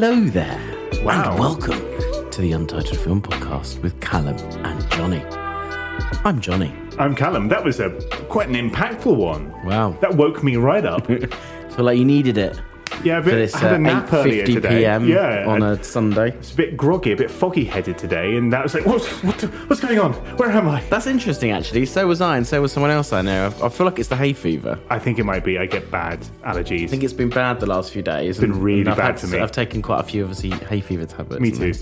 Hello there. Wow. And welcome to the Untitled Film Podcast with Callum and Johnny. I'm Johnny. I'm Callum. That was a quite an impactful one. Wow. That woke me right up. Feel like you needed it Yeah, a bit, this I had uh, a nap earlier 8.50 today. p.m. Yeah, on a Sunday. It's a bit groggy, a bit foggy headed today, and that was like, what, what, what's going on? Where am I? That's interesting, actually. So was I, and so was someone else I know. I I feel like it's the hay fever. I think it might be. I get bad allergies. I think it's been bad the last few days. been really bad had for me. I've taken quite a few of the hay fever tablets. Me too.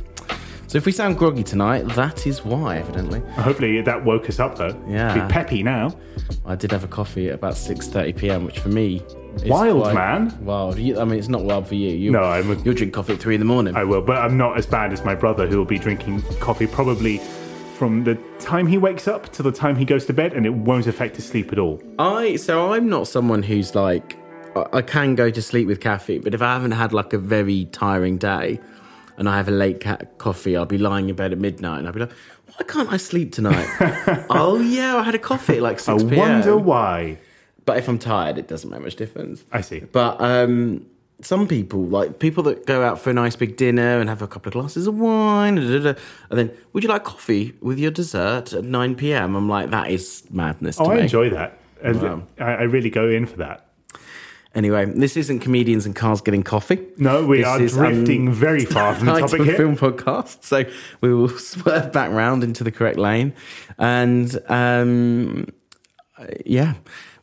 So if we sound groggy tonight, that is why, evidently. Hopefully that woke us up though. Yeah. Be peppy now. I did have a coffee at about 6.30 p.m., which for me Wild, quite man. Wild. You, I mean, it's not wild for you. you No, I'm a- You'll drink coffee at 3 in the morning. I will, but I'm not as bad as my brother, who will be drinking coffee probably from the time he wakes up to the time he goes to bed, and it won't affect his sleep at all. I so I'm not someone who's like I- I can go to sleep with caffeine, but if I haven't had like a very tiring day and I have a late ca- coffee, I'll be lying in bed at midnight and I'll be like, why can't I sleep tonight? oh yeah, I had a coffee at like I six p.m. wonder why. But if I'm tired, it doesn't make much difference. I see. But um, some people, like people that go out for a nice big dinner and have a couple of glasses of wine, da, da, da, and then would you like coffee with your dessert at 9 p.m.? I'm like, that is madness. To Oh, I me. enjoy that. Wow. I, I really go in for that. Anyway, this isn't comedians and cars getting coffee. No, we This are is, drifting um, very far from the topic of here. film podcast. So we will swerve back round into the correct lane, and um, yeah,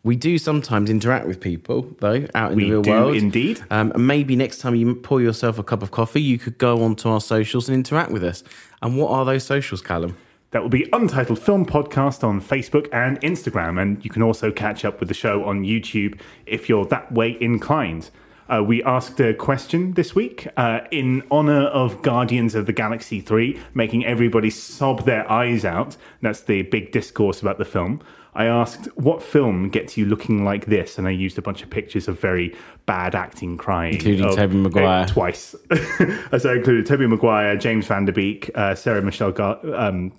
we do sometimes interact with people though out in We the real do world. indeed. Um, and maybe next time you pour yourself a cup of coffee, you could go onto our socials and interact with us. And what are those socials, Callum? That will be Untitled Film Podcast on Facebook and Instagram. And you can also catch up with the show on YouTube if you're that way inclined. Uh, we asked a question this week uh, in honor of Guardians of the Galaxy 3, making everybody sob their eyes out. That's the big discourse about the film. I asked, what film gets you looking like this? And I used a bunch of pictures of very bad acting crying. Including of- Tobey Maguire. uh, twice. so I included Tobey Maguire, James Van Der Beek, uh, Sarah Michelle Gar- um,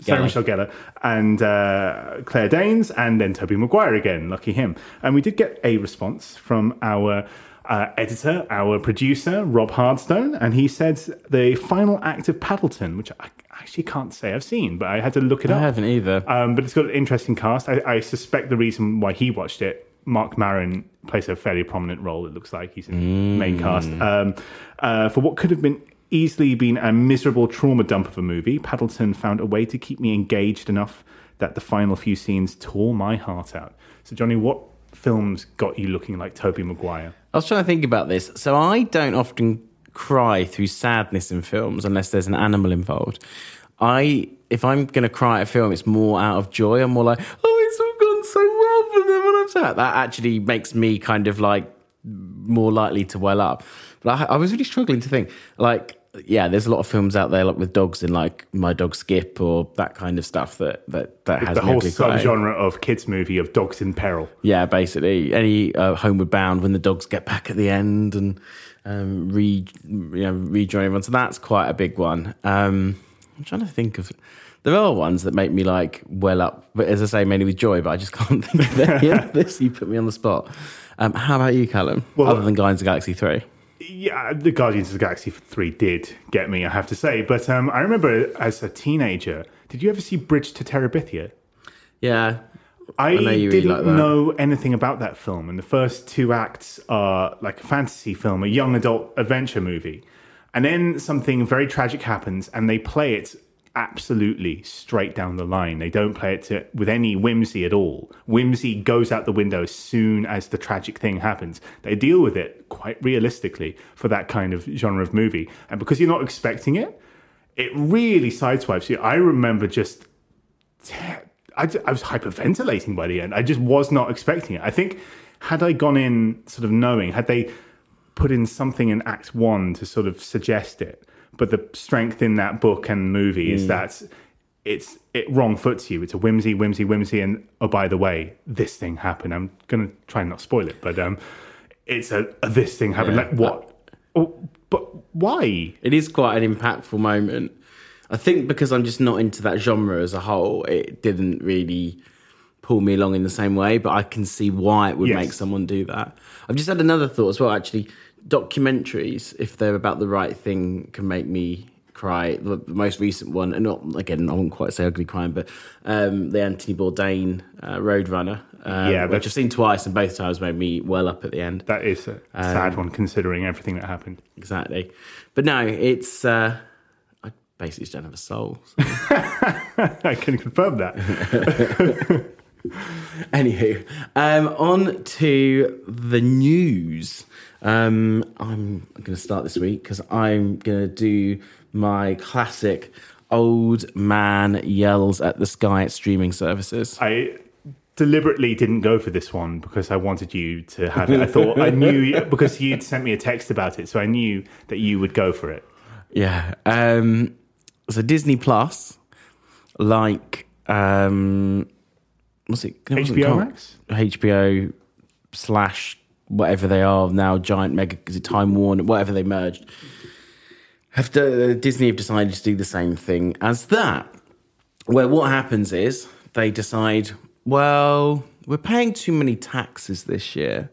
Sarah Gellar. Michelle Gellar, and uh, Claire Danes, and then Tobey Maguire again. Lucky him. And we did get a response from our uh, editor, our producer, Rob Hardstone, and he said the final act of Paddleton, which I actually can't say I've seen, but I had to look it I up. I haven't either. Um, but it's got an interesting cast. I, I suspect the reason why he watched it, Marc Maron plays a fairly prominent role. It looks like he's in the main cast. Um, uh, for what could have been easily been a miserable trauma dump of a movie, Paddleton found a way to keep me engaged enough that the final few scenes tore my heart out. So, Johnny, what films got you looking like Tobey Maguire? I was trying to think about this. So I don't often cry through sadness in films unless there's an animal involved. I if I'm going to cry at a film, it's more out of joy. I'm more like, oh, it's all gone so well for them, and I'm sad. That actually makes me kind of like more likely to well up. But I, I was really struggling to think like. Yeah, there's a lot of films out there like with dogs in like My Dog Skip or that kind of stuff that that that has the whole subgenre of kids movie of dogs in peril. Yeah, basically any uh, Homeward Bound when the dogs get back at the end and um, re you know rejoin everyone. So that's quite a big one. Um, I'm trying to think of. There are ones that make me like well up, but as I say, mainly with joy. But I just can't think of any of this. You put me on the spot. Um, how about you, Callum? Well- Other than Guardians of Galaxy three. Yeah, the Guardians of the Galaxy 3 did get me, I have to say. But um, I remember as a teenager, did you ever see Bridge to Terabithia? Yeah, I, you didn't like know anything about that film, and the first two acts are like a fantasy film, a young adult adventure movie. And then something very tragic happens, and they play it absolutely straight down the line. They don't play it to, with any whimsy at all. Whimsy goes out the window as soon as the tragic thing happens. They deal with it quite realistically for that kind of genre of movie. And because you're not expecting it, it really sideswipes you. I remember just I, I was hyperventilating by the end. I just was not expecting it. I think had I gone in sort of knowing, had they put in something in Act One to sort of suggest it, but the strength in that book and movie is that it's it wrong foots you. It's a whimsy, whimsy, whimsy, and oh by the way, this thing happened. I'm gonna try and not spoil it, but um, it's a, a this thing happened. Yeah. Like what? Oh, but why? It is quite an impactful moment. I think because I'm just not into that genre as a whole, it didn't really pull me along in the same way, but I can see why it would Yes. make someone do that. I've just had another thought as well, actually. Documentaries, if they're about the right thing, can make me cry. The, the most recent one, and not again, I wouldn't quite say ugly crying, but um, the Anthony Bourdain uh, Roadrunner, um, Yeah, which I've seen twice, and both times made me well up at the end. That is a sad one considering everything that happened. Exactly. But no, it's uh, I basically just don't have a soul. so. I can confirm that. Anywho, um, on to the news. Um, I'm going to start this week because I'm going to do my classic old man yells at the sky at streaming services. I deliberately didn't go for this one because I wanted you to have it. I thought I knew because you'd sent me a text about it, so I knew that you would go for it. Yeah. Um, so Disney Plus, like, um, what's it? what's it HBO called? Max? HBO slash whatever they are now, giant mega, is it Time Warner, whatever they merged. Have to, uh, Disney have decided to do the same thing as that. Where what happens is they decide, well, we're paying too many taxes this year.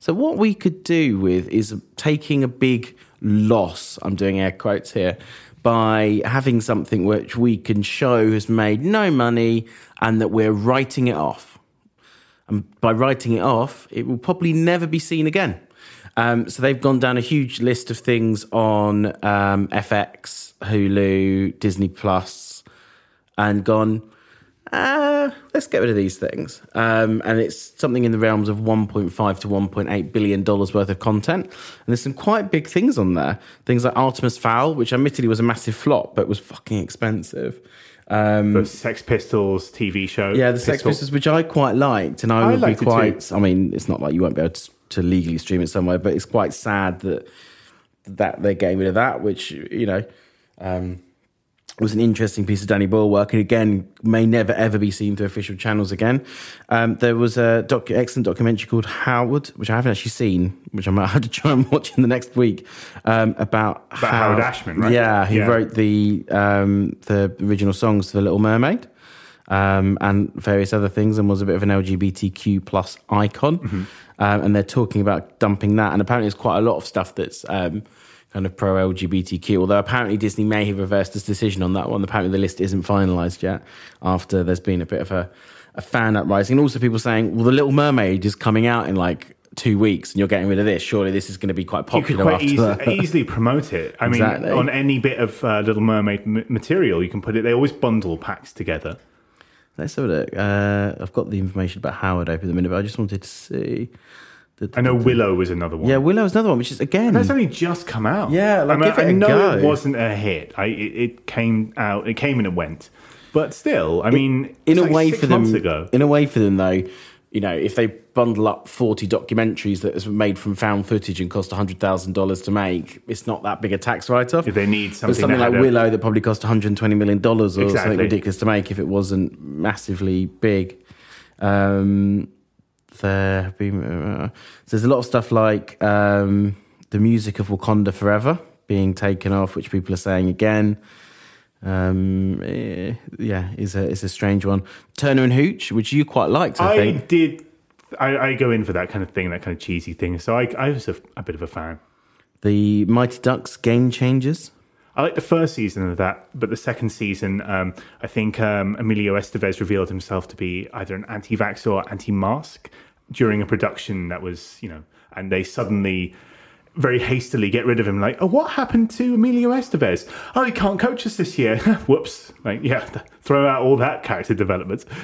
So what we could do with is taking a big loss, I'm doing air quotes here, by having something which we can show has made no money and that we're writing it off. And by writing it off, it will probably never be seen again. Um, so they've gone down a huge list of things on um, FX, Hulu, Disney Plus, and gone, uh, let's get rid of these things. Um, and it's something in the realms of 1.5 to 1.8 billion dollars worth of content. And there's some quite big things on there. Things like Artemis Fowl, which admittedly was a massive flop, but was fucking expensive. Um, The Sex Pistols TV show. yeah, the Sex Pistols, which I quite liked, and I, I would be liked it too. quite. I mean, it's not like you won't be able to, to legally stream it somewhere, but it's quite sad that that they're getting rid of that. Which you know um, was an interesting piece of Danny Boyle work, and again may never ever be seen through official channels again. Um, there was a doc- excellent documentary called Howard, which I haven't actually seen, which I might have to try and watch in the next week um, about About Howard Ashman, right? Yeah, he Yeah. wrote the um, the original songs to The Little Mermaid um, and various other things, and was a bit of an LGBTQ plus icon. Mm-hmm. Um, and they're talking about dumping that, and apparently there's quite a lot of stuff that's um, kind of pro LGBTQ. Although apparently Disney may have reversed its decision on that one. Apparently the list isn't finalised yet. After there's been a bit of a, a fan uprising, and also people saying, "Well, The Little Mermaid is coming out in like." Two weeks, and you're getting rid of this. Surely this is going to be quite popular. You could quite easy, easily promote it. I mean, Exactly. on any bit of uh, Little Mermaid m- material, you can put it. They always bundle packs together. Let's have a look. Uh, I've got the information about Howard open at the minute, but I just wanted to see. The- I know Willow was another one. Yeah, Willow's another one, which is again. That's only just come out. Yeah, like, I, mean, give it I know go. it wasn't a hit. I it, it came out. It came and it went. But still, I mean, in a like way six for them, months ago. in a way for them though, you know, if they bundle up 40 documentaries that are made from found footage and cost $100,000 to make, it's not that big a tax write off. If they need something something like had a- Willow that probably cost $120 million or something ridiculous to make if it wasn't massively big. Um, there have been, uh, so there's a lot of stuff like um, the music of Wakanda Forever being taken off, which people are saying again. Um, eh, yeah, is a is a strange one. Turner and Hooch, which you quite liked, I, I think. did. I, I go in for that kind of thing, that kind of cheesy thing. So I, I was a, a bit of a fan. The Mighty Ducks Game Changers. I like the first season of that, but the second season, um, I think um, Emilio Estevez revealed himself to be either an anti-vax or anti-mask during a production that was, you know, and they suddenly very hastily get rid of him. Like, oh, what happened to Emilio Estevez? Oh, he can't coach us this year. Whoops! Like, yeah, throw out all that character development.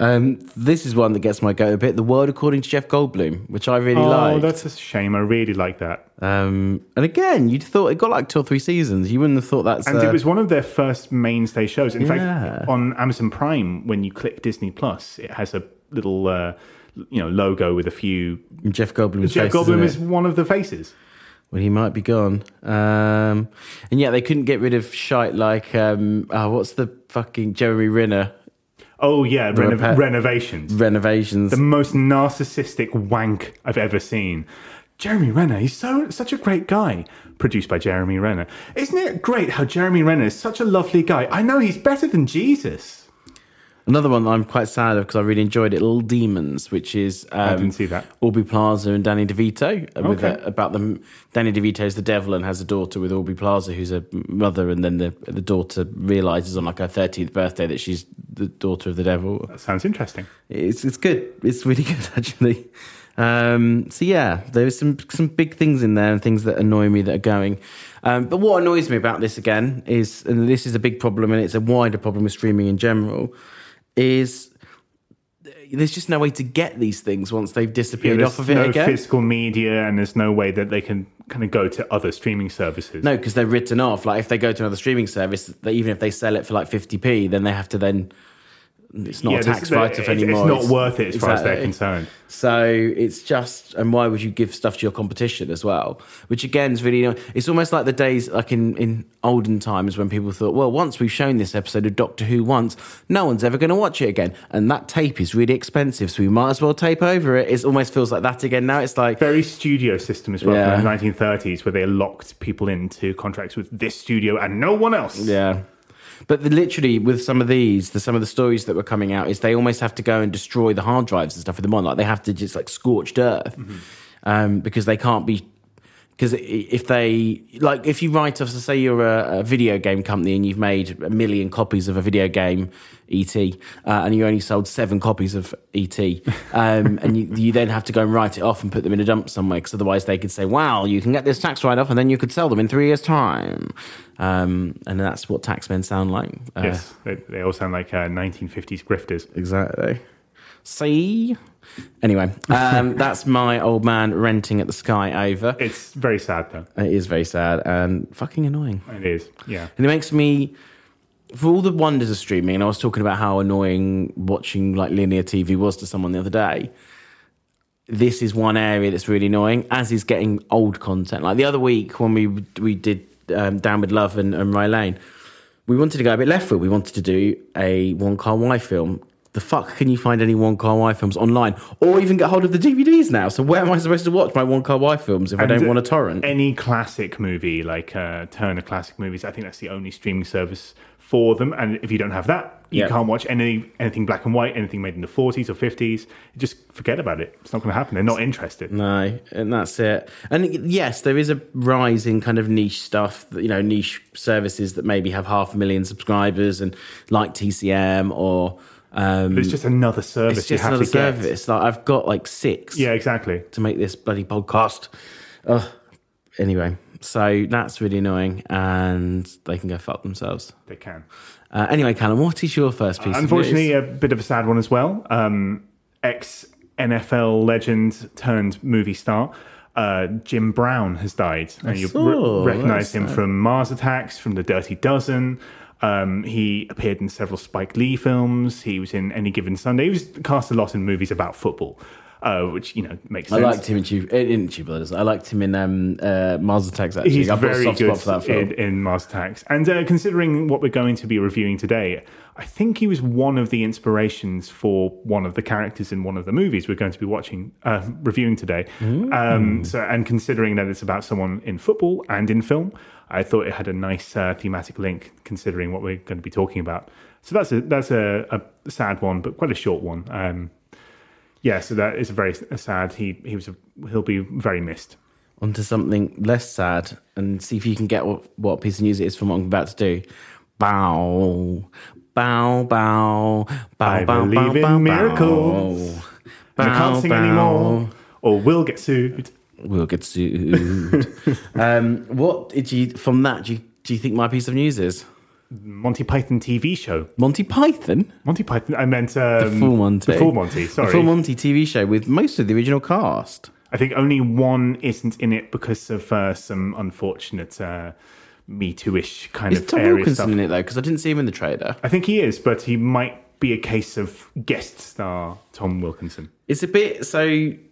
Um, this is one that gets my goat a bit. The World According to Jeff Goldblum, which I really oh, like. Oh, that's a shame. I really like that. Um, and again, you'd thought it got like two or three seasons. You wouldn't have thought that's. And uh, it was one of their first mainstay shows. In Yeah. fact, on Amazon Prime, when you click Disney Plus, it has a little, uh, you know, logo with a few. Jeff Goldblum's Jeff Goldblum is one of the faces. Well, he might be gone. Um, and yet they couldn't get rid of shite like um, oh, what's the fucking Jeremy Renner Oh yeah, reno- Repa- renovations. renovations? the most narcissistic wank I've ever seen. Jeremy Renner, he's so such a great guy. Produced by Jeremy Renner. Isn't it great how Jeremy Renner is such a lovely guy? I know he's better than Jesus. Another one that I'm quite sad of because I really enjoyed it, Little Demons, which is um, didn't see that. Aubrey Plaza and Danny DeVito. uh, With Okay. a, about them, Danny DeVito's the devil and has a daughter with Aubrey Plaza, who's a mother, and then the the daughter realizes on like her 13th birthday that she's the daughter of the devil. That sounds interesting. It's it's good. It's really good actually. Um, so yeah, there's some some big things in there and things that annoy me that are going. Um, but what annoys me about this again is, and this is a big problem, and it's a wider problem with streaming in general, is there's just no way to get these things once they've disappeared there's off of it no again. physical media, and there's no way that they can kind of go to other streaming services. No, because they're written off. Like if they go to another streaming service, they, even if they sell it for like 50p, then they have to then. It's not Yeah, a tax write off it's- anymore. It's not worth it as far as they're concerned. So it's just, and why would you give stuff to your competition as well? Which again is really, it's almost like the days like in, in olden times when people thought, well, once we've shown this episode of Doctor Who once, no one's ever going to watch it again. And that tape is really expensive, so we might as well tape over it. It almost feels like that again now. It's like, Very studio system as well Yeah. from the 1930s, where they locked people into contracts with this studio and no one else. Yeah. But the, literally, with some of these, the, some of the stories that were coming out is they almost have to go and destroy the hard drives and stuff with them on. Like they have to just like scorched earth um, because they can't be. Because if they like, if you write off, so say you're a, a video game company and you've made a million copies of a video game, ET, uh, and you only sold seven copies of ET, um, and you, you then have to go and write it off and put them in a dump somewhere, because otherwise they could say, "Wow, you can get this tax write-off, and then you could sell them in three years' time." Um, and that's what taxmen sound like. Uh, Yes, they, they all sound like uh, 1950s grifters. exactly. See. Anyway, um, that's my old man renting at the Sky over. It's very sad, though. It is very sad and fucking annoying. It is, yeah. And it makes me, for all the wonders of streaming, and I was talking about how annoying watching like linear TV was to someone the other day. This is one area that's really annoying, as is getting old content. Like the other week when we we did um, Down with Love and, and Rye Lane, we wanted to go a bit left field. We wanted to do a Wong Kar-wai film. The fuck can you find any Wong Kar-wai films online, or even get hold of the DVDs now? So where am I supposed to watch my Wong Kar-wai films if I don't want a torrent? Any classic movie, like uh, Turner Classic Movies, I think that's the only streaming service for them. And if you don't have that, you Yeah. can't watch any anything black and white, anything made in the 40s or 50s. Just forget about it. It's not going to happen. They're not interested. No, and that's it. And yes, there is a rise in kind of niche stuff, that, you know, niche services that maybe have half a million subscribers and like TCM or um, But it's just another service it's you just have another to get. service. Like I've got like six Yeah, exactly. to make this bloody podcast. Ugh. Anyway, so that's really annoying, and they can go fuck themselves. They can. Uh, anyway, Callum, what is your first piece? Unfortunately, of news? a bit of a sad one as well. Um, Ex NFL legend turned movie star. Uh, Jim Brown has died. And you saw, recognize him sad. from Mars Attacks, from The Dirty Dozen. Um, he appeared in several Spike Lee films. He was in Any Given Sunday. He was cast a lot in movies about football, uh, which you know makes sense. I liked him in Tube, in Tube Brothers. I liked him in um, uh, Mars Attacks. Actually, He's I've very soft good spot for that film. in, in Mars Attacks. And uh, considering what we're going to be reviewing today, I think he was one of the inspirations for one of the characters in one of the movies we're going to be watching, uh, reviewing today. Um, so, and considering that it's about someone in football and in film, I thought it had a nice uh, thematic link. Considering what we're going to be talking about, so that's a that's a, a sad one, but quite a short one. Um, yeah, so that is a very sad. He he was a, he'll be very missed. onto something less sad and see if you can get what, what piece of news it is from what I'm about to do. Bow, bow, bow, bow, I bow, believe bow, in bow, miracles. bow. I can't sing Bow, anymore, or we'll get sued. We'll get sued. um, what did you from that? Do you, do you think my piece of news is Monty Python TV show. Monty Python? Monty Python. I meant um, The Full Monty. The Full Monty. Sorry. The Full Monty TV show with most of the original cast. I think only one isn't in it because of uh, some unfortunate uh, Me Too-ish kind Is of Tom area Wilkinson stuff. in it though? Because I didn't see him in the trailer. I think he is, but he might be a case of guest star Tom Wilkinson. It's a bit so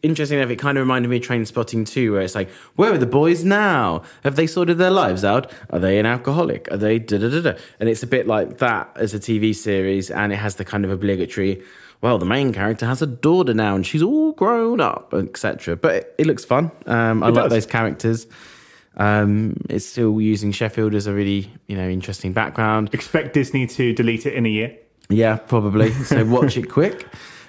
interesting enough. It kind of reminded me of Trainspotting too, where it's like, where are the boys now? Have they sorted their lives out? Are they an alcoholic? Are they da da da da? And it's a bit like that as a TV series, and it has the kind of obligatory. Well, the main character has a daughter now, and she's all grown up, etc. But it, it looks fun. Um, I It like does. those characters. Um, it's still using Sheffield as a really you know interesting background. Expect Disney to delete it in a year. Yeah, probably. So watch it quick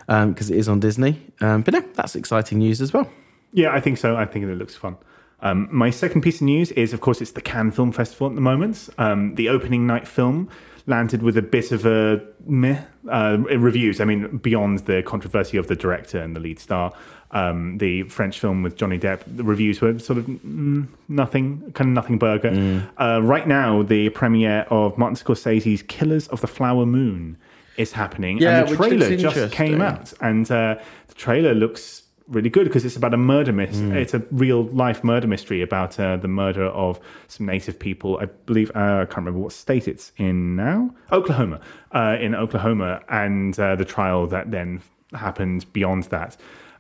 because it is on Disney. Um, but no, that's exciting news as well. Yeah, I think so. I think it looks fun. Um, my second piece of news is, of course, it's the Cannes Film Festival at the moment. Um, the opening night film landed with a bit of a meh uh, reviews. I mean, beyond the controversy of the director and the lead star, um, the French film with Johnny Depp, the reviews were sort of mm, nothing, kind of nothing burger. Uh, right now, the premiere of Martin Scorsese's Killers of the Flower Moon is happening, Yeah, and the trailer just came out, and uh, the trailer looks really good because it's about a murder mystery. Hmm. It's a real life murder mystery about uh, the murder of some native people. I believe uh, I can't remember what state it's in now. Oklahoma, uh, in Oklahoma, and uh, the trial that then happened beyond that.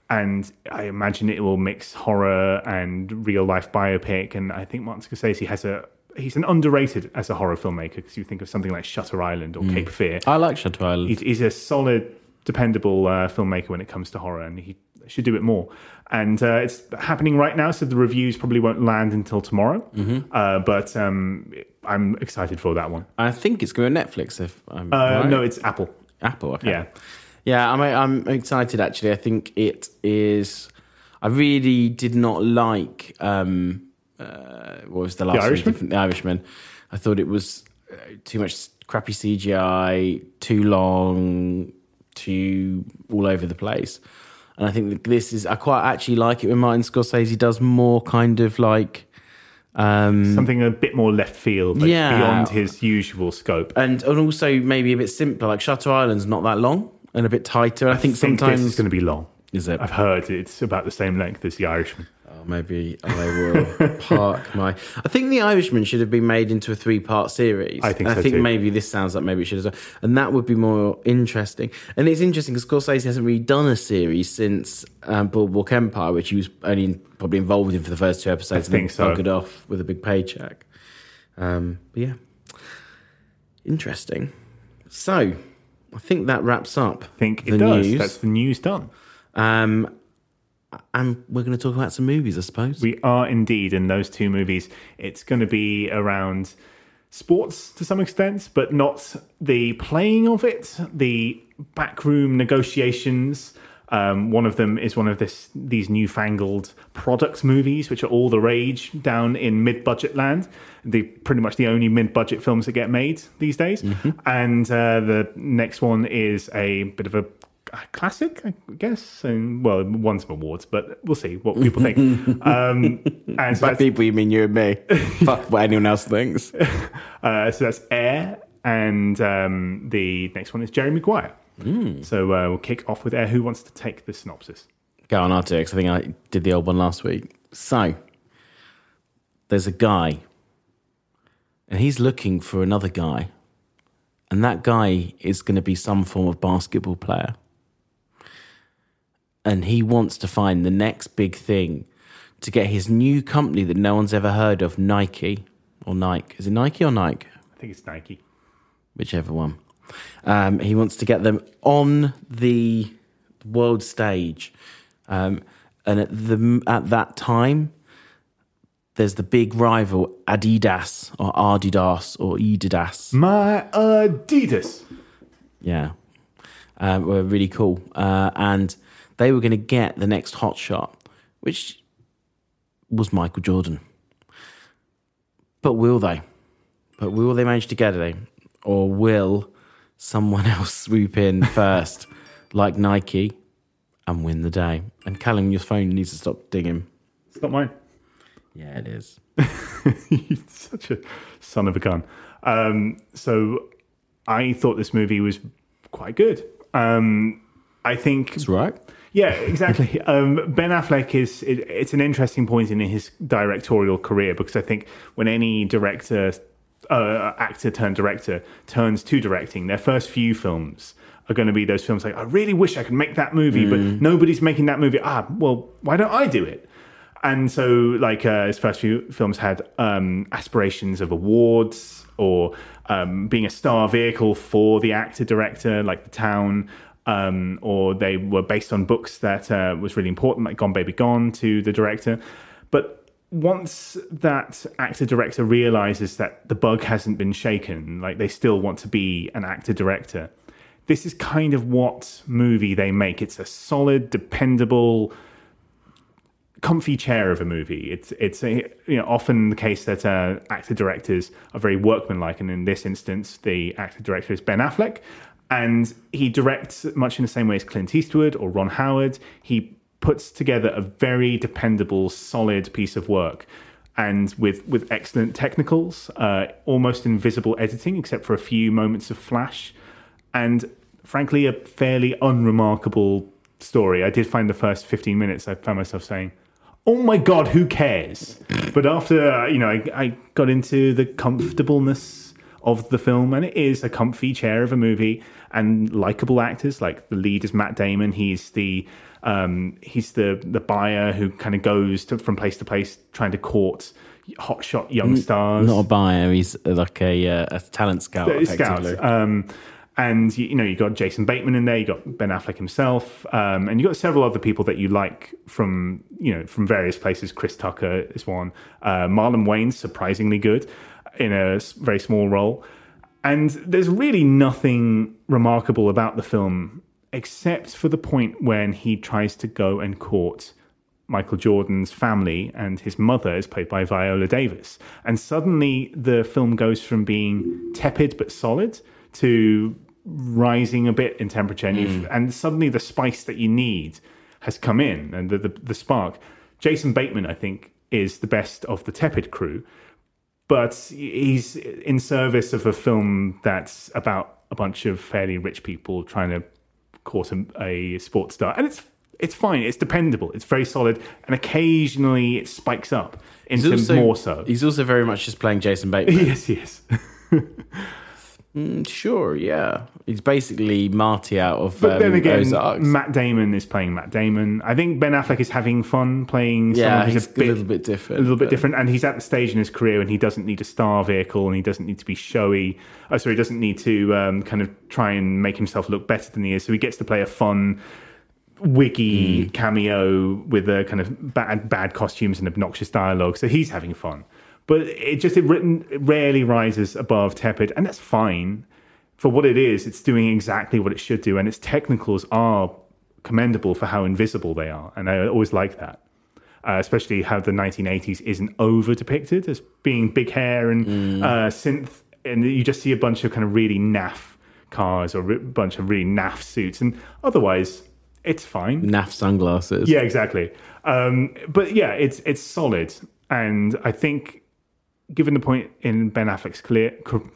And I imagine it will mix horror and real life biopic. And I think Martin Scorsese has a he's an underrated as a horror filmmaker because you think of something like Shutter Island or Cape Fear. I like Shutter Island. He's, he's a solid, dependable uh, filmmaker when it comes to horror, and he should do it more. And uh, it's happening right now, so the reviews probably won't land until tomorrow. Mm-hmm. Uh, but um, I'm excited for that one. I think it's going to Netflix. If I'm Uh, right. No, it's Apple. Apple. Okay. Yeah. yeah. I'm I'm excited actually. I think it is. I really did not like. Um, uh, what was the last one? Irishman? The Irishman. I thought it was uh, too much crappy CGI, too long, too all over the place. And I think that this is. I quite actually like it when Martin Scorsese does more kind of like. Um, Something a bit more left field, like Yeah. beyond his usual scope. and and also maybe a bit simpler. Like Shutter Island's not that long and a bit tighter. I, think, I think sometimes this is going to be long. is it? I've heard it's about the same length as The Irishman. Oh, maybe I will park my. I think The Irishman should have been made into a three-part series. I think so I think too. maybe this sounds like maybe it should well, and that would be more interesting. And it's interesting because Scorsese hasn't really done a series since um, Boardwalk Empire, which he was only probably involved in for the first two episodes. I think and so. buggered off with a big paycheck. Um, but yeah, interesting. So, I think that wraps up. I think it the does. News. That's the news done. Um, and we're going to talk about some movies, I suppose. We are indeed in those two movies. It's going to be around sports to some extent, but not the playing of it, the backroom negotiations. Um, one of them is one of this these newfangled product movies, which are all the rage down in mid-budget land. The pretty much the only mid-budget films that get made these days. And uh, the next one is a bit of a classic, I guess. And well, won some awards, but we'll see what people think. um, and so By people, you mean you and me. Fuck what anyone else thinks. uh, so that's Air, and um, the next one is Jerry Maguire. So uh, we'll kick off with Air. Who wants to take the synopsis? Go on, I'll do it I think I did the old one last week. So, there's a guy, and he's looking for another guy and that guy is going to be some form of basketball player. And he wants to find the next big thing to get his new company that no one's ever heard of, Nike or Nike. Is it Nike or Nike? I think it's Nike. Whichever one. Um, he wants to get them on the world stage. Um, and at the at that time, there's the big rival Adidas or Adidas or Adidas. My Adidas. Yeah, um, were really cool, uh, and they were going to get the next hot shot, which was Michael Jordan. But will they? But will they manage to get it? Or will someone else swoop in first, like Nike, and win the day? And Callum, your phone needs to stop dinging. It's not mine. Yeah, it is. You're such a son of a gun. Um, so I thought this movie was quite good. Um, I think That's right. Yeah, exactly. um, ben Affleck is it, it's an interesting point in his directorial career because I think when any director, uh, actor turned director turns to directing, their first few films are going to be those films like I really wish I could make that movie, but nobody's making that movie. Ah, well, why don't I do it? And so, like uh, his first few films had um, aspirations of awards or um, being a star vehicle for the actor director, like The Town, um, or they were based on books that uh, was really important, like Gone Baby Gone, to the director. But once that actor director realizes that the bug hasn't been shaken, like they still want to be an actor director, this is kind of what movie they make. It's a solid, dependable, comfy chair of a movie. It's it's a, you know often the case that uh, actor directors are very workmanlike, and in this instance, the actor director is Ben Affleck, and he directs much in the same way as Clint Eastwood or Ron Howard. He puts together a very dependable, solid piece of work. And with, with excellent technicals, uh, almost invisible editing, except for a few moments of flash, and frankly, a fairly unremarkable story. I did find the first 15 minutes, I found myself saying, oh my god who cares but after uh, you know I, I got into the comfortableness of the film and it is a comfy chair of a movie and likable actors like the lead is matt damon he's the um, he's the the buyer who kind of goes to, from place to place trying to court hotshot young stars Not a buyer. He's like a, uh, a talent scout. Effectively. Um, and you, you know you got Jason Bateman in there, you got Ben Affleck himself, um, and you got several other people that you like from you know from various places. Chris Tucker is one. Uh, Marlon Wayans surprisingly good in a very small role, and there's really nothing remarkable about the film except for the point when he tries to go and court Michael Jordan's family, and his mother is played by Viola Davis. And suddenly the film goes from being tepid but solid to rising a bit in temperature, and, you've, hmm. and suddenly the spice that you need has come in, and the, the, the spark. Jason Bateman, I think, is the best of the tepid crew, but he's in service of a film that's about a bunch of fairly rich people trying to court a, a sports star, and it's it's fine. It's dependable. It's very solid, and occasionally it spikes up into also, more so. He's also very much just playing Jason Bateman. yes, yes. Mm, sure, yeah. He's basically Marty out of But um, then again, Ozarks. Matt Damon is playing Matt Damon. I think Ben Affleck is having fun playing yeah, he's a, a, little bit different. a little bit but- different, and he's at the stage in his career and he doesn't need a star vehicle and he doesn't need to be showy. Oh, sorry, he doesn't need to um, kind of try and make himself look better than he is. So he gets to play a fun, wiggy Hmm. cameo with a kind of bad bad costumes and obnoxious dialogue. So he's having fun, but it just it written it rarely rises above tepid, and that's fine for what it is. It's doing exactly what it should do, and its technicals are commendable for how invisible they are, and I always like that. Uh, especially how the 1980s isn't over depicted as being big hair and uh, synth, and you just see a bunch of kind of really naff cars or a bunch of really naff suits, and otherwise it's fine. Naff sunglasses. Yeah, exactly. Um, but yeah, it's it's solid, and I think, given the point in Ben Affleck's clear,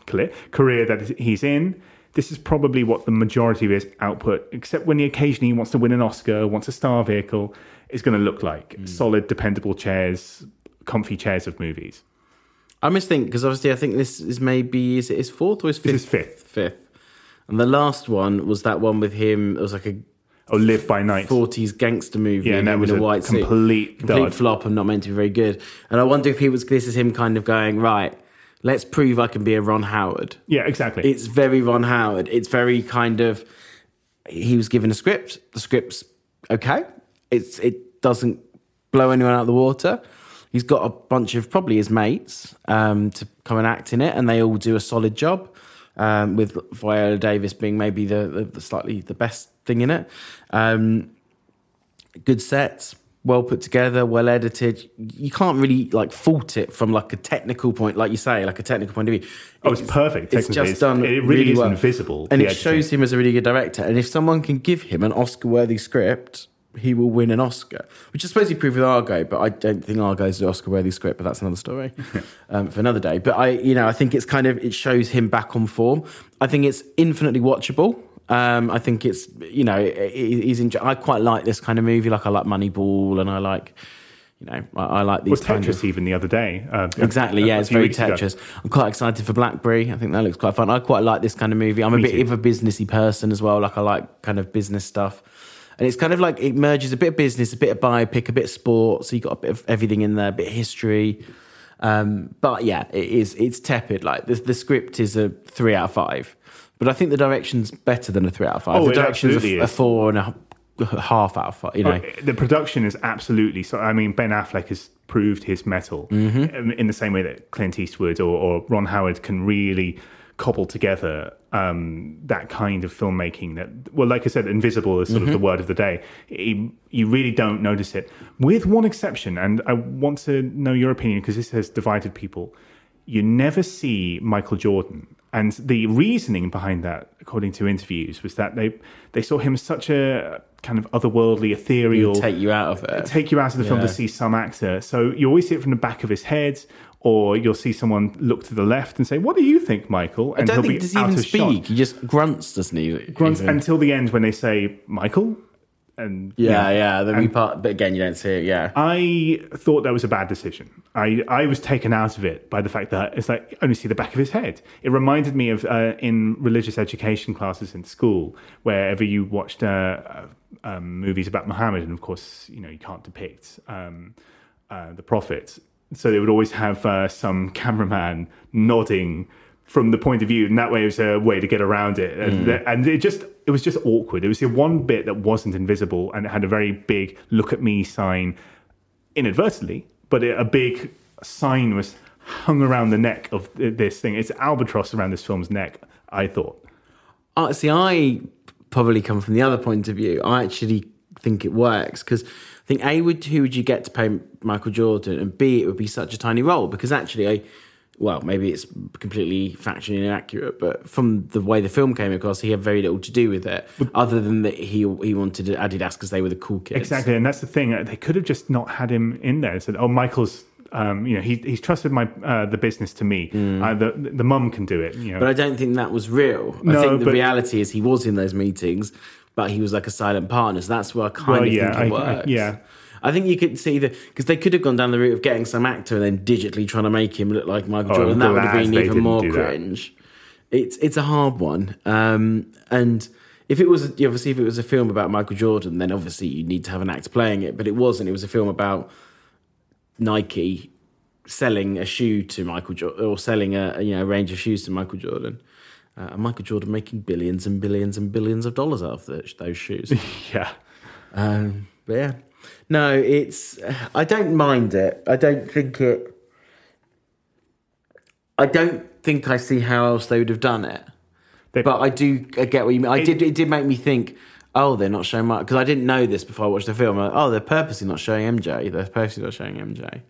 clear, career that he's in, this is probably what the majority of his output, except when he occasionally wants to win an Oscar, wants a star vehicle, is going to look like hmm. solid, dependable chairs, comfy chairs of movies. I must think because obviously I think this is maybe is it his fourth or his fifth? This is fifth. Fifth. And the last one was that one with him. It was like a Oh, Live by Night. forties gangster movie. Yeah, and that was in a a white suit. complete complete dud. flop and not meant to be very good. And I wonder if he was. This is him kind of going right. Let's prove I can be a Ron Howard. Yeah, exactly. It's very Ron Howard. It's very kind of. He was given a script. The script's okay. It's it doesn't blow anyone out of the water. He's got a bunch of probably his mates um, to come and act in it, and they all do a solid job. Um, with Viola Davis being maybe the, the, the slightly the best thing in it. Um, good sets, well put together, well edited. You can't really like fault it from like a technical point, like you say, like a technical point of view. Oh, it's perfect, It's just done. it really is well. invisible, and it editing. shows him as a really good director. And if someone can give him an Oscar-worthy script, he will win an Oscar. Which I suppose he proved with Argo, but I don't think Argo is an Oscar-worthy script. But that's another story um, for another day. But I, you know, I think it's kind of it shows him back on form. I think it's infinitely watchable. Um, I think it's you know he- he's. Enjoy- I quite like this kind of movie. Like I like Moneyball, and I like. You know, I, I like Well, these kind Tetris of even the other day. Uh, Exactly, a- yeah, a it's very weeks ago. Tetris. I'm quite excited for Blackberry. I think that looks quite fun. I quite like this kind of movie. I'm a bit too. of a businessy person as well. Like I like kind of business stuff. And it's kind of like it merges a bit of business, a bit of biopic, a bit of sport. So you got a bit of everything in there, a bit of history. Um, but yeah, it is. It's tepid. Like the, the script is a three out of five, but I think the direction's better than a three out of five. Oh, the direction's a, a four and a half out of five. You know, the production is absolutely so. I mean, Ben Affleck has proved his mettle Mm-hmm. in the same way that Clint Eastwood or, or Ron Howard can really cobble together um, that kind of filmmaking. That, well, like I said, invisible is sort of the Mm-hmm. word of the day. You, you really don't notice it, with one exception. And I want to know your opinion because this has divided people. You never see Michael Jordan. And the reasoning behind that, according to interviews, was that they they saw him as such a kind of otherworldly, ethereal, take you out of it. take you out of the film to see some actor. So you always see it from the back of his head, or you'll see someone look to the left and say, "What do you think, Michael?" I And don't he'll think be out even of shot. speak. He just grunts, doesn't he? Grunts Even? until the end when they say, "Michael," and Yeah, yeah. Then we And part, but again, you don't see it. Yeah, I thought that was a bad decision. I, I was taken out of it by the fact that it's like only see the back of his head. It reminded me of uh, in religious education classes in school, wherever you watched uh, uh, um, movies about Muhammad, and of course, you know you can't depict um, uh, the prophet. So they would always have uh, some cameraman nodding from the point of view, and that way it was a way to get around it. And, and it just it was just awkward. It was the one bit that wasn't invisible, and it had a very big "look at me" sign inadvertently, but it, a big sign was hung around the neck of this thing. It's albatross around this film's neck. I thought. uh, see, I probably come from the other point of view. I actually think it works because I think a would who would you get to play Michael Jordan, and b it would be such a tiny role because actually I. Well, maybe it's completely factually inaccurate, but from the way the film came across, he had very little to do with it, other than that he he wanted Adidas because they were the cool kids. Exactly, and that's the thing. They could have just not had him in there. Said, "Oh, Michael's." Um, you know, he, he's trusted my uh, the business to me. Uh, the the mum can do it. You know, Mm. But I don't think that was real. I think the but- reality is he was in those meetings, but he was like a silent partner. So that's where I kind Well, of yeah, think it I- I- works. yeah. I think you could see that because they could have gone down the route of getting some actor and then digitally trying to make him look like Michael Oh, Jordan. That would have been even more that. cringe. It's it's a hard one. Um, and if it was obviously if it was a film about Michael Jordan, then obviously you need to have an actor playing it. But it wasn't. It was a film about Nike selling a shoe to Michael Jordan or selling a you know a range of shoes to Michael Jordan. Uh, and Michael Jordan making billions and billions and billions of dollars out of the, those shoes. yeah, um, but yeah, no, it's I don't mind it. I don't think it. I don't think I see how else they would have done it. They- But I do I get what you mean. I did. It did make me think. Oh, they're not showing much because I didn't know this before I watched the film. Like, oh, they're purposely not showing MJ. They're purposely not showing MJ.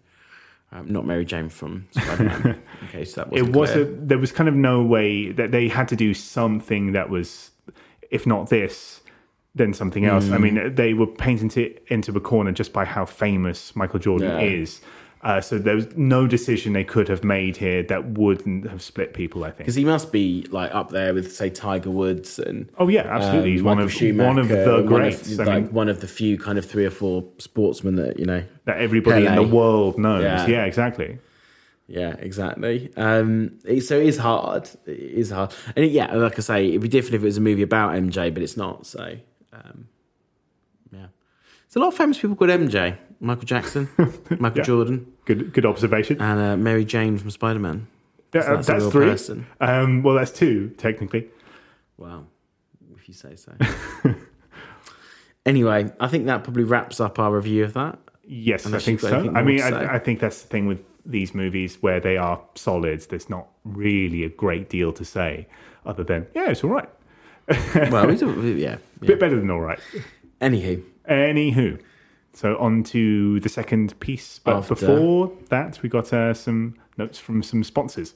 Um, not Mary Jane from Spider Man. in case that wasn't it was. A, there was kind of no way that they had to do something that was, if not this, then something else. Mm. I mean, they were painting it into a corner just by how famous Michael Jordan Yeah. is. Uh, so there was no decision they could have made here that wouldn't have split people. I think. because he must be like up there with say Tiger Woods and Oh yeah, absolutely. um, He's one of Schumacher, one of the one greats. I like mean, one of the few kind of three or four sportsmen that you know. that everybody in the world knows. Yeah. Yeah, exactly. yeah, exactly. Um, so it is hard. It is hard, and it, yeah, like I say, it'd be different if it was a movie about MJ, but it's not. So, um, yeah, there's a lot of famous people called MJ: Michael Jackson, Michael Yeah. Jordan, Good, good observation. and uh, Mary Jane from Spider Man. Yeah, so uh, that's a that's three. Um, well, that's two technically. Wow, if you say so. anyway, I think that probably wraps up our review of that. Yes, Unless I think so. I mean. I, I think that's the thing with these movies where they are solids. There's not really a great deal to say other than yeah, it's all right. Well, it's a, yeah, yeah. Bit better than all right. Anywho, Anywho, so on to the second piece. But After- before that, we got uh, some notes from some sponsors.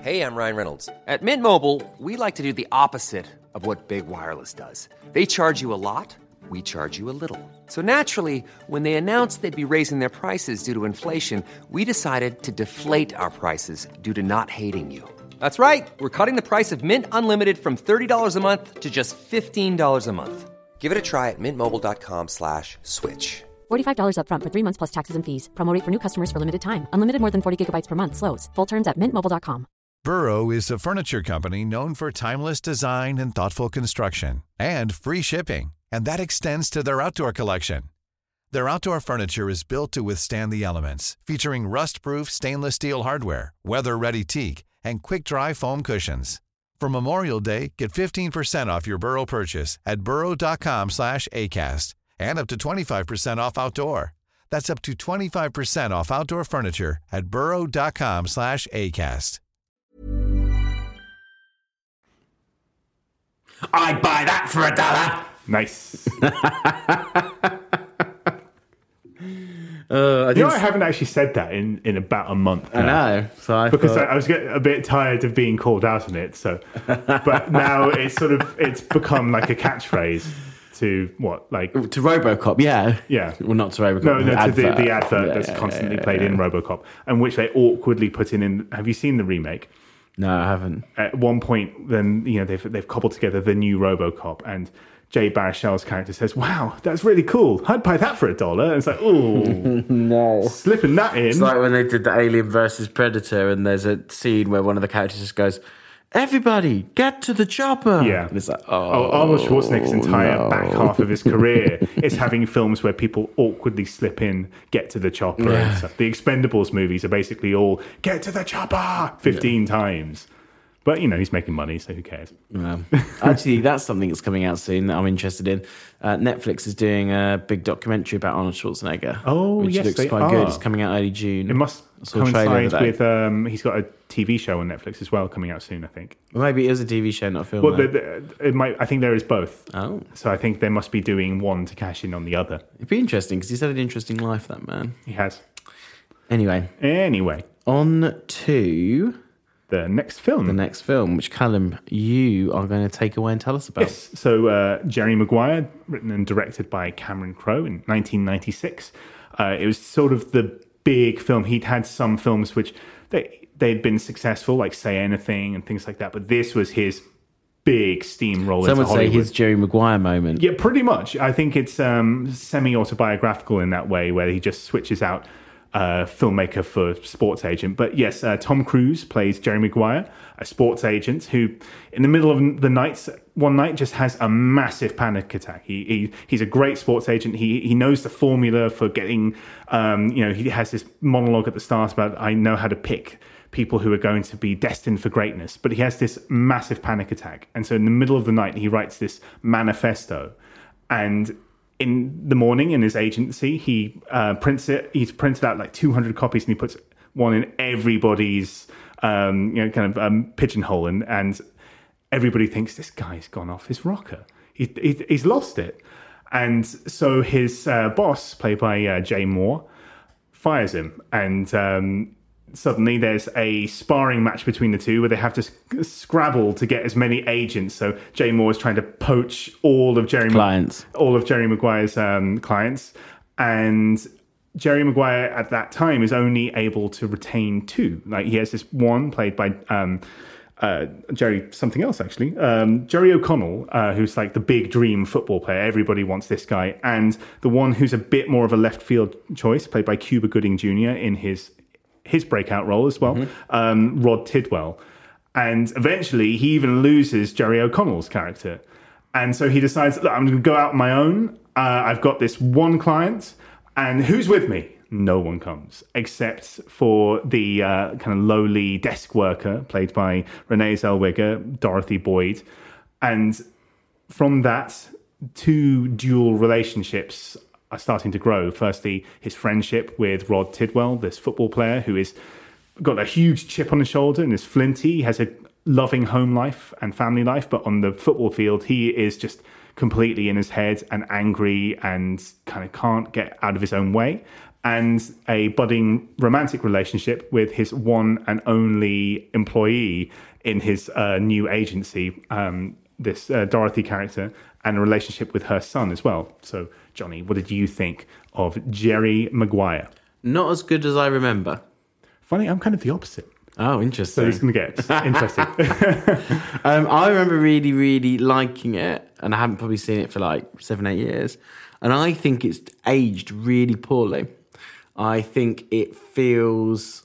Hey, I'm Ryan Reynolds. At Mint Mobile, we like to do the opposite of what Big Wireless does. They charge you a lot, we charge you a little. So naturally, when they announced they'd be raising their prices due to inflation, we decided to deflate our prices due to not hating you. That's right. We're cutting the price of Mint Unlimited from $30 a month to just $15 a month. Give it a try at mintmobile.com slash switch. $45 upfront for three months plus taxes and fees. Promo rate for new customers for limited time. Unlimited more than 40 gigabytes per month. Slows. Full terms at mintmobile.com. Burrow is a furniture company known for timeless design and thoughtful construction and free shipping, and that extends to their outdoor collection. Their outdoor furniture is built to withstand the elements, featuring rust-proof stainless steel hardware, weather-ready teak, and quick-dry foam cushions. For Memorial Day, get 15% off your Burrow purchase at burrow.com slash ACAST and up to 25% off outdoor. That's up to 25% off outdoor furniture at burrow.com slash ACAST. I'd buy that for a dollar. Nice. Uh, I you know, I haven't actually said that in, in about a month. I now. know. So I because thought, I, I was getting a bit tired of being called out on it. So, but now it's sort of it's become like a catchphrase to what like to RoboCop, yeah, Yeah. Well, not to RoboCop. no no to the, advert. the advert Yeah, that's yeah, constantly yeah, played in RoboCop, and which they awkwardly put in. in have you seen the remake? No, I haven't. At one point, then you know they've they've cobbled together the new RoboCop and. Jay Baruchel's character says, "Wow, that's really cool. I'd buy that for a dollar." And it's like, "Oh, No. slipping that in." It's like when they did the Alien versus Predator, and there's a scene where one of the characters just goes, "Everybody, get to the chopper!" Yeah. and it's like, oh, Oh, Arnold Schwarzenegger's entire no. back half of his career is having films where people awkwardly slip in, get to the chopper Yeah. and stuff. The Expendables movies are basically all get to the chopper 15 times. But, you know, he's making money, so who cares? Actually, that's something that's coming out soon that I'm interested in. Uh, Netflix is doing a big documentary about Arnold Schwarzenegger. Oh, which yes, looks quite good. It's coming out early June. It must I saw a coincide with, um, he's got a TV show on Netflix as well coming out soon, I think. Well, maybe it is a TV show, not a film. Well, the, the, it might, I think there is both. oh, So I think they must be doing one to cash in on the other. it'd be interesting because he's had an interesting life, that man. He has. Anyway, Anyway, on to the next film. the next film, which Callum, you are going to take away and tell us about. Yes. So uh, Jerry Maguire, written and directed by Cameron Crowe in 1996. Uh, it was sort of the big film. He'd had some films which they they'd been successful, like Say Anything and things like that. But this was his big steamroller. Some would say his Jerry Maguire moment. Yeah, pretty much. I think it's um, semi autobiographical in that way, where he just switches out uh, filmmaker for sports agent. But yes, uh, Tom Cruise plays Jerry Maguire, a sports agent who, in the middle of the night, one night, just has a massive panic attack. He, he he's a great sports agent. He he knows the formula for getting. Um, you know, he has this monologue at the start about I know how to pick people who are going to be destined for greatness. But he has this massive panic attack. And so in the middle of the night, he writes this manifesto. And in the morning, in his agency, he uh, prints it. He's printed out like 200 copies and he puts one in everybody's um, you know, kind of um, pigeonhole. And, and everybody thinks this guy's gone off his rocker. He, he, he's lost it. And so his uh, boss, played by uh, Jay Mohr, fires him. And um, suddenly there's a sparring match between the two where they have to sc- scrabble to get as many agents. So Jay Mohr is trying to poach all of Jerry Clients. all of Jerry Maguire's um, clients, and Jerry Maguire at that time is only able to retain two. Like he has this one played by um, uh, Jerry something else actually. Um, Jerry O'Connell, uh, who's like the big dream football player. Everybody wants this guy, and the one who's a bit more of a left field choice, played by Cuba Gooding Jr. in his his breakout role as well, um, Rod Tidwell. And eventually, he even loses Jerry O'Connell's character. And so he decides, look, I'm going to go out on my own. Uh, I've got this one client, and who's with me? No one comes, except for the uh, kind of lowly desk worker, played by Renee Zellweger, Dorothy Boyd. And from that, two dual relationships are starting to grow. Firstly, his friendship with Rod Tidwell, this football player who is got a huge chip on his shoulder and is flinty. He has a loving home life and family life, but on the football field, he is just completely in his head and angry and kind of can't get out of his own way. And a budding romantic relationship with his one and only employee in his uh, new agency, um, this uh, Dorothy character, and a relationship with her son as well. So, Johnny, what did you think of Jerry Maguire? Not as good as I remember. Funny, I'm kind of the opposite. Oh, interesting. So it's going to get interesting. Um, I remember really, really liking it, and I haven't probably seen it for like seven, eight years. And I think it's aged really poorly. I think it feels.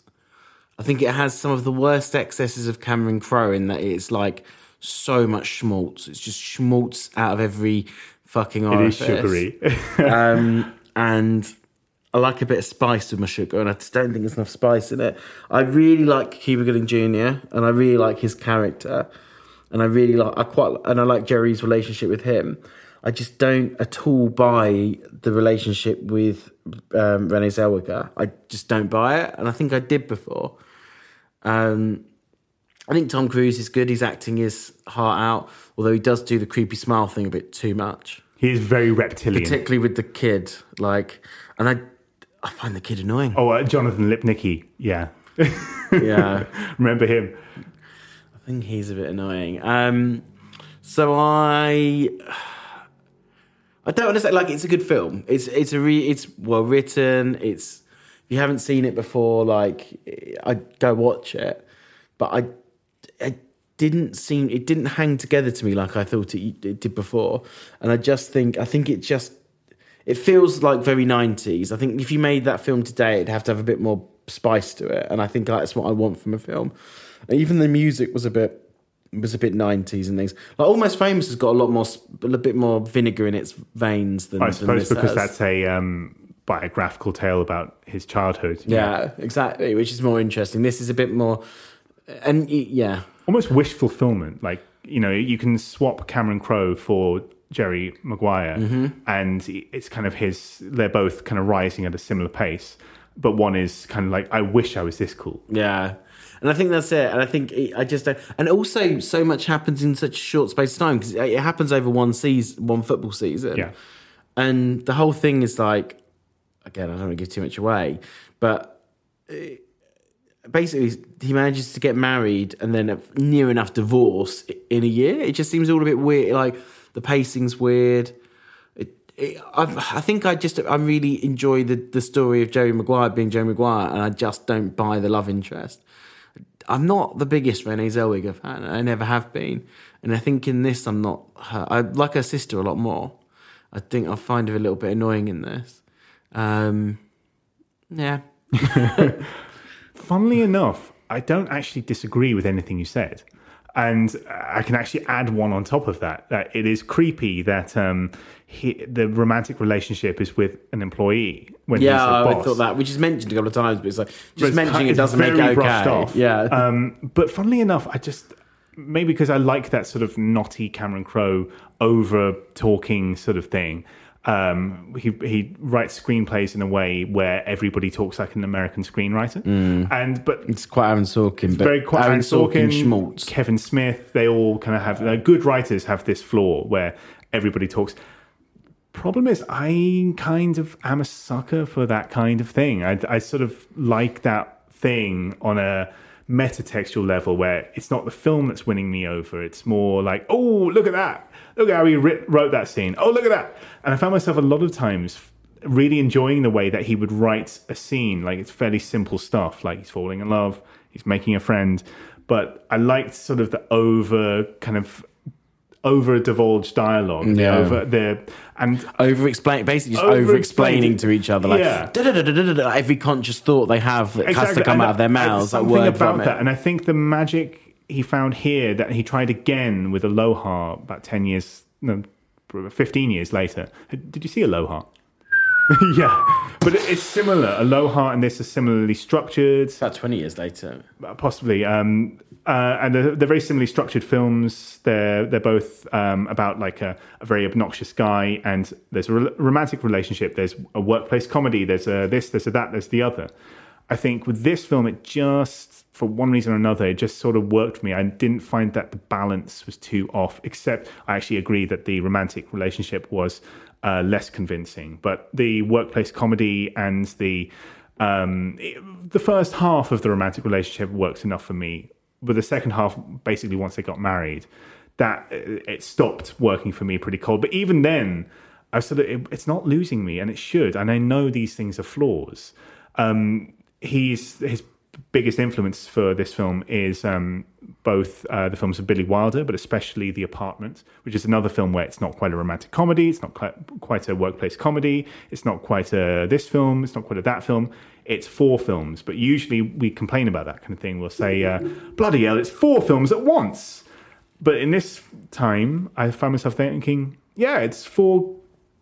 I think it has some of the worst excesses of Cameron Crowe in that it's like so much schmaltz. It's just schmaltz out of every fucking it is sugary. um, and I like a bit of spice with my sugar, and I just don't think there's enough spice in it. I really like Cuba Gooding Jr. and I really like his character, and I really like I quite and I like Jerry's relationship with him. I just don't at all buy the relationship with um, Renee Zellweger. I just don't buy it, and I think I did before. Um, I think Tom Cruise is good. He's acting his heart out, although he does do the creepy smile thing a bit too much he is very reptilian. particularly with the kid. Like, and I, I find the kid annoying. oh, uh, Jonathan Lipnicki. Yeah. Yeah, Remember him? I think he's a bit annoying. Um, so I, I don't understand. Like, it's a good film. It's it's a re, it's well written. It's if you haven't seen it before, like, I go watch it. But I, I didn't seem it didn't hang together to me like I thought it, it did before. And I just think I think it just it feels like very 90s. I think if you made that film today, it'd have to have a bit more spice to it. And I think that's what I want from a film. And even the music was a bit was a bit 90s and things. Like Almost Famous has got a lot more, a bit more vinegar in its veins than I than suppose this because has. that's a um, biographical tale about his childhood. yeah, exactly, which is more interesting. This is a bit more, and yeah, Almost wish fulfillment. Like, you know, you can swap Cameron Crowe for Jerry Maguire, Mm-hmm. and it's kind of his, they're both kind of rising at a similar pace. But one is kind of like, I wish I was this cool. Yeah. And I think that's it. And I think it, I just don't. And also, so much happens in such a short space of time because it happens over one season, one football season. Yeah. And the whole thing is like, again, I don't want to give too much away, but uh, basically, he manages to get married and then a near enough divorce in a year. It just seems all a bit weird. Like the pacing's weird. It, it, I, I think I just I really enjoy the the story of Jerry Maguire being Jerry Maguire, and I just don't buy the love interest. I'm not the biggest Renee Zellweger fan. I never have been, and I think in this I'm not. Her. I like her sister a lot more. I think I find her a little bit annoying in this. Um, yeah, Funnily enough, I don't actually disagree with anything you said. And I can actually add one on top of that. That it is creepy that um, he, the romantic relationship is with an employee when yeah, he's a I boss. thought that, which is mentioned a couple of times, but it's like just it's mentioning it doesn't make it okay. off. Yeah, Um, but funnily enough, I just maybe because I like that sort of naughty Cameron Crowe over talking sort of thing. Um, he he writes screenplays in a way where everybody talks like an American screenwriter, and but it's quite Aaron Sorkin, but very quite Aaron Sorkin, schmaltz. Kevin Smith, they all kind of have uh, good writers have this flaw where everybody talks. Problem is, I kind of am a sucker for that kind of thing. I, I sort of like that thing on a metatextual level where it's not the film that's winning me over. It's more like, oh, look at that. Look at how he wrote that scene. Oh, look at that. And I found myself a lot of times really enjoying the way that he would write a scene. Like it's fairly simple stuff, like he's falling in love, he's making a friend. but I liked sort of the over kind of over divulged dialogue. The Yeah. over the and over explain basically just Over explaining to each other like Yeah. Every conscious thought they have that has to come And out of their mouths something about that, and I think the magic he found here that he tried again with Aloha about ten years, no, fifteen years later. Did you see Aloha? yeah, but it's similar. Aloha and this are similarly structured, about 20 years later possibly. Um, uh, and they're, they're very similarly structured films. They're they're both um, about like a, a very obnoxious guy, and there's a re- romantic relationship. There's a workplace comedy. There's a this, there's a that, there's the other. I think with this film, it just for one reason or another, it just sort of worked for me. I didn't find that the balance was too off. Except I actually agree that the romantic relationship was uh, less convincing, but the workplace comedy and the um, the first half of the romantic relationship works enough for me. But the second half, basically, once they got married, that it stopped working for me pretty cold. But even then, I sort of it, it's not losing me, and it should. And I know these things are flaws. Um, he's his biggest influence for this film is um, both uh, the films of Billy Wilder, but especially The Apartment, which is another film where it's not quite a romantic comedy, it's not quite, a workplace comedy, it's not quite a this film, it's not quite a that film. It's four films, but usually we complain about that kind of thing. We'll say, uh, "Bloody hell, it's four films at once." But in this time, I found myself thinking, "Yeah, it's four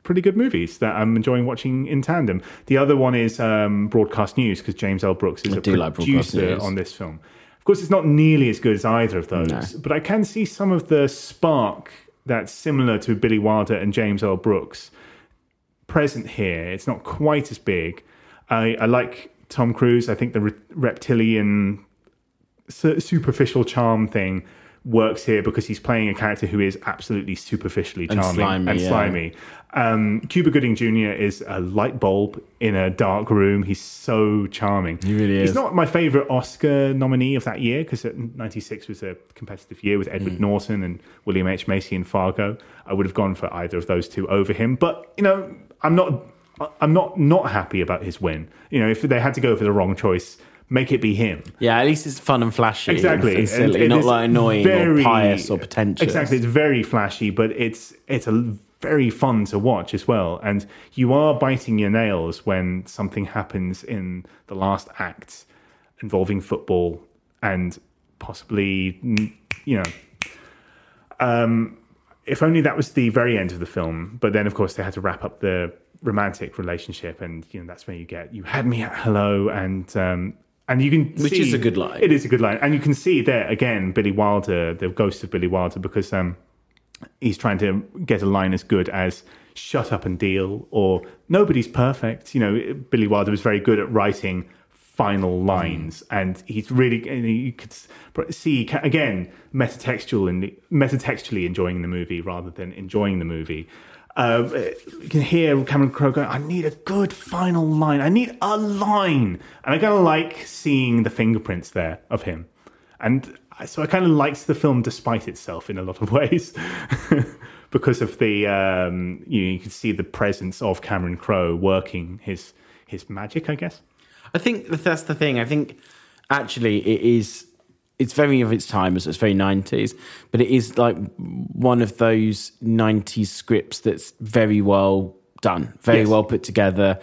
pretty good movies that I'm enjoying watching in tandem. The other one is um, Broadcast News because James L. Brooks is I a do like producer on this film. Of course, it's not nearly as good as either of those, but I can see some of the spark that's similar to Billy Wilder and James L. Brooks present here. It's not quite as big. I, I like Tom Cruise. I think the re- reptilian su- superficial charm thing works here because he's playing a character who is absolutely superficially charming And slimy, and yeah. slimy. Um, Cuba Gooding Jr. is a light bulb in a dark room. He's so charming. He really is. He's not my favorite Oscar nominee of that year because '96 was a competitive year with Edward Mm. Norton and William H Macy in Fargo. I would have gone for either of those two over him, but you know, I'm not. I'm not not happy about his win. You know, if they had to go for the wrong choice, make it be him. yeah at least it's fun and flashy Exactly, and, silly, it not like annoying very- or pious or pretentious Exactly, it's very flashy, but it's it's a very fun to watch as well. And you are biting your nails when something happens in the last act involving football and possibly, you know. Um, if only that was the very end of the film, but then of course they had to wrap up the romantic relationship, and you know that's where you get you had me at hello, and um, and you can Which see- is a good line. It is a good line, and you can see there again Billy Wilder, the ghost of Billy Wilder, because um, he's trying to get a line as good as "shut up and deal" or "nobody's perfect." You know, Billy Wilder was very good at writing final lines, and he's really and you could see again metatextual and metatextually enjoying the movie rather than enjoying the movie. Uh, you can hear Cameron Crowe going, I need a good final line. I need a line. And I kind of like seeing the fingerprints there of him. And so I kind of liked the film despite itself in a lot of ways because of the, um, you, know, you can see the presence of Cameron Crowe working his, his magic, I guess. I think that's the thing. I think actually it is. It's very of its time, so it's very nineties, but it is like one of those nineties scripts that's very well done, very Yes. well put together.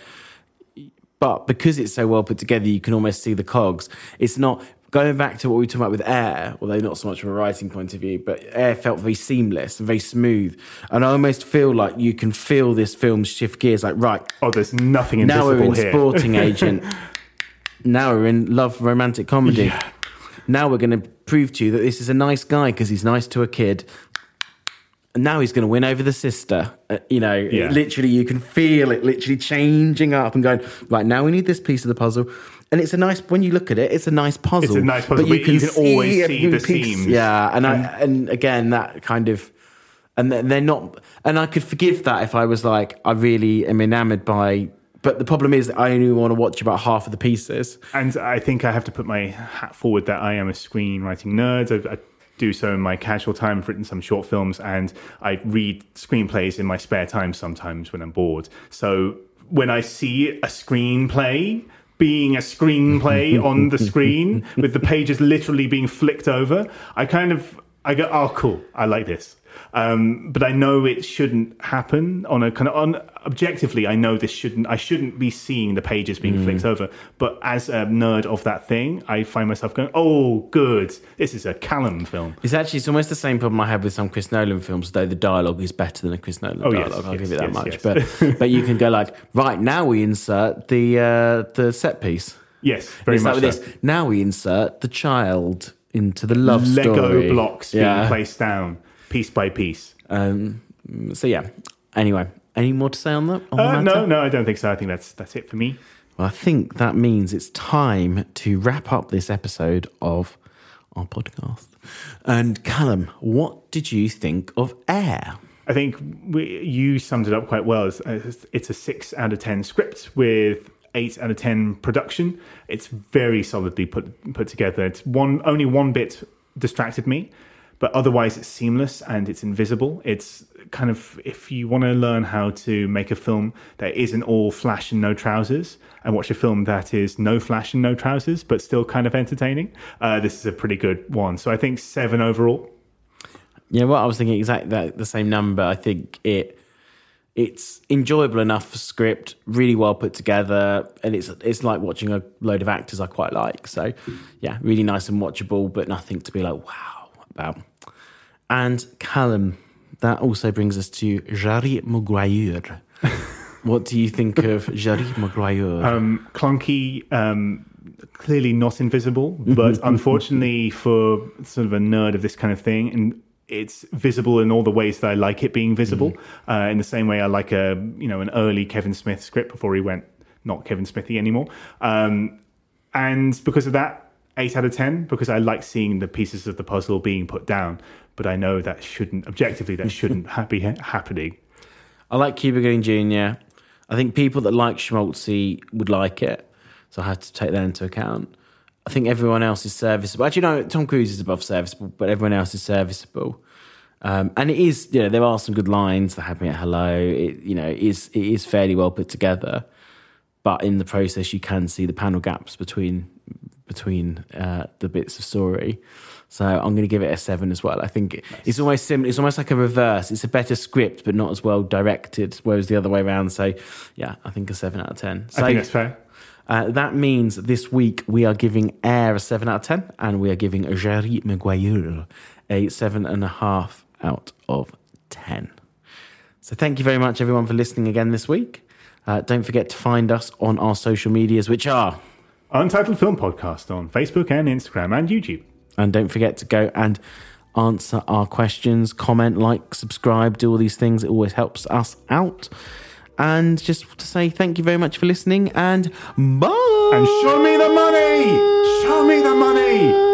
But because it's so well put together, you can almost see the cogs. It's not going back to what we were talking about with Air, although not so much from a writing point of view, but Air felt very seamless and very smooth. And I almost feel like you can feel this film shift gears. Like right, Oh, there's nothing now we're in here. sporting agent. now we're in love romantic comedy. Now we're going to prove to you that this is a nice guy because he's nice to a kid. And now he's going to win over the sister. Uh, you know, Yeah. literally, you can feel it literally changing up and going, right, now we need this piece of the puzzle. And it's a nice, when you look at it, it's a nice puzzle. It's a nice puzzle, but you can always see the seams. Yeah. And, I, and again, that kind of, and they're not, and I could forgive that if I was like, I really am enamored by, but the problem is that I only want to watch about half of the pieces. And I think I have to put my hat forward that I am a screenwriting nerd. I, I do so in my casual time. I've written some short films and I read screenplays in my spare time sometimes when I'm bored. So when I see a screenplay being a screenplay on the screen with the pages literally being flicked over, I kind of I go, oh, cool, I like this. Um, but I know it shouldn't happen on a kind of on objectively. I know this shouldn't. I shouldn't be seeing the pages being Mm. flicked over. But as a nerd of that thing, I find myself going, "Oh, good! This is a Callum film." It's actually it's almost the same problem I have with some Chris Nolan films, though the dialogue is better than a Chris Nolan Oh, yes, dialogue. I'll yes, give it that yes, much. yes. But but you can go like, right now we insert the uh, the set piece. Yes, very much like so. this. Now we insert the child into the love Lego story. blocks being placed down piece by piece. Um, so yeah. Anyway, any more to say on that? On Uh, no, no, I don't think so. I think that's that's it for me. Well, I think that means it's time to wrap up this episode of our podcast. And Callum, what did you think of Air? I think we, you summed it up quite well. It's, it's- it's a six out of ten script with eight out of ten production. It's very solidly put put together. It's one only one bit distracted me, but otherwise it's seamless and it's invisible. It's kind of if you want to learn how to make a film that isn't all flash and no trousers, and watch a film that is no flash and no trousers but still kind of entertaining. Uh, this is a pretty good one. So I think seven overall. Yeah, well, I was thinking exactly that, the same number. I think it it's enjoyable enough for script, really well put together, and it's it's like watching a load of actors I quite like. So, yeah, really nice and watchable, but nothing to be like wow about. And Callum, that also brings us to Jerry Maguire. what do you think of Jerry Maguire? um, clunky, um, clearly not invisible, but unfortunately for sort of a nerd of this kind of thing, and it's visible in all the ways that I like it being visible. Uh, in the same way, I like a you know an early Kevin Smith script before he went not Kevin Smithy anymore, um, and because of that, eight out of ten. Because I like seeing the pieces of the puzzle being put down, but I know that shouldn't objectively that shouldn't be happening. I like Cuba Gooding Jr. I think people that like Schmaltzy would like it, so I have to take that into account. I think everyone else is serviceable. Actually, no, Tom Cruise is above serviceable, but everyone else is serviceable. Um, and it is, you know, there are some good lines that happen at hello. It, you know, it is it is fairly well put together, but in the process, you can see the panel gaps between between uh, the bits of story. So I'm going to give it a seven as well. I think it's almost similar. It's almost like a reverse. It's a better script, but not as well directed. Whereas the other way around. So yeah, I think a seven out of ten. So I think that's fair. uh, that means this week we are giving Air a 7 out of 10 and we are giving Jerry Maguire a 7.5 out of 10. So thank you very much, everyone, for listening again this week. Uh, don't forget to find us on our social medias, which are, Untitled Film Podcast on Facebook and Instagram and YouTube. and don't forget to go and answer our questions, comment, like, subscribe, do all these things. It always helps us out. And just to say thank you very much for listening and bye. And show me the money! Show me the money!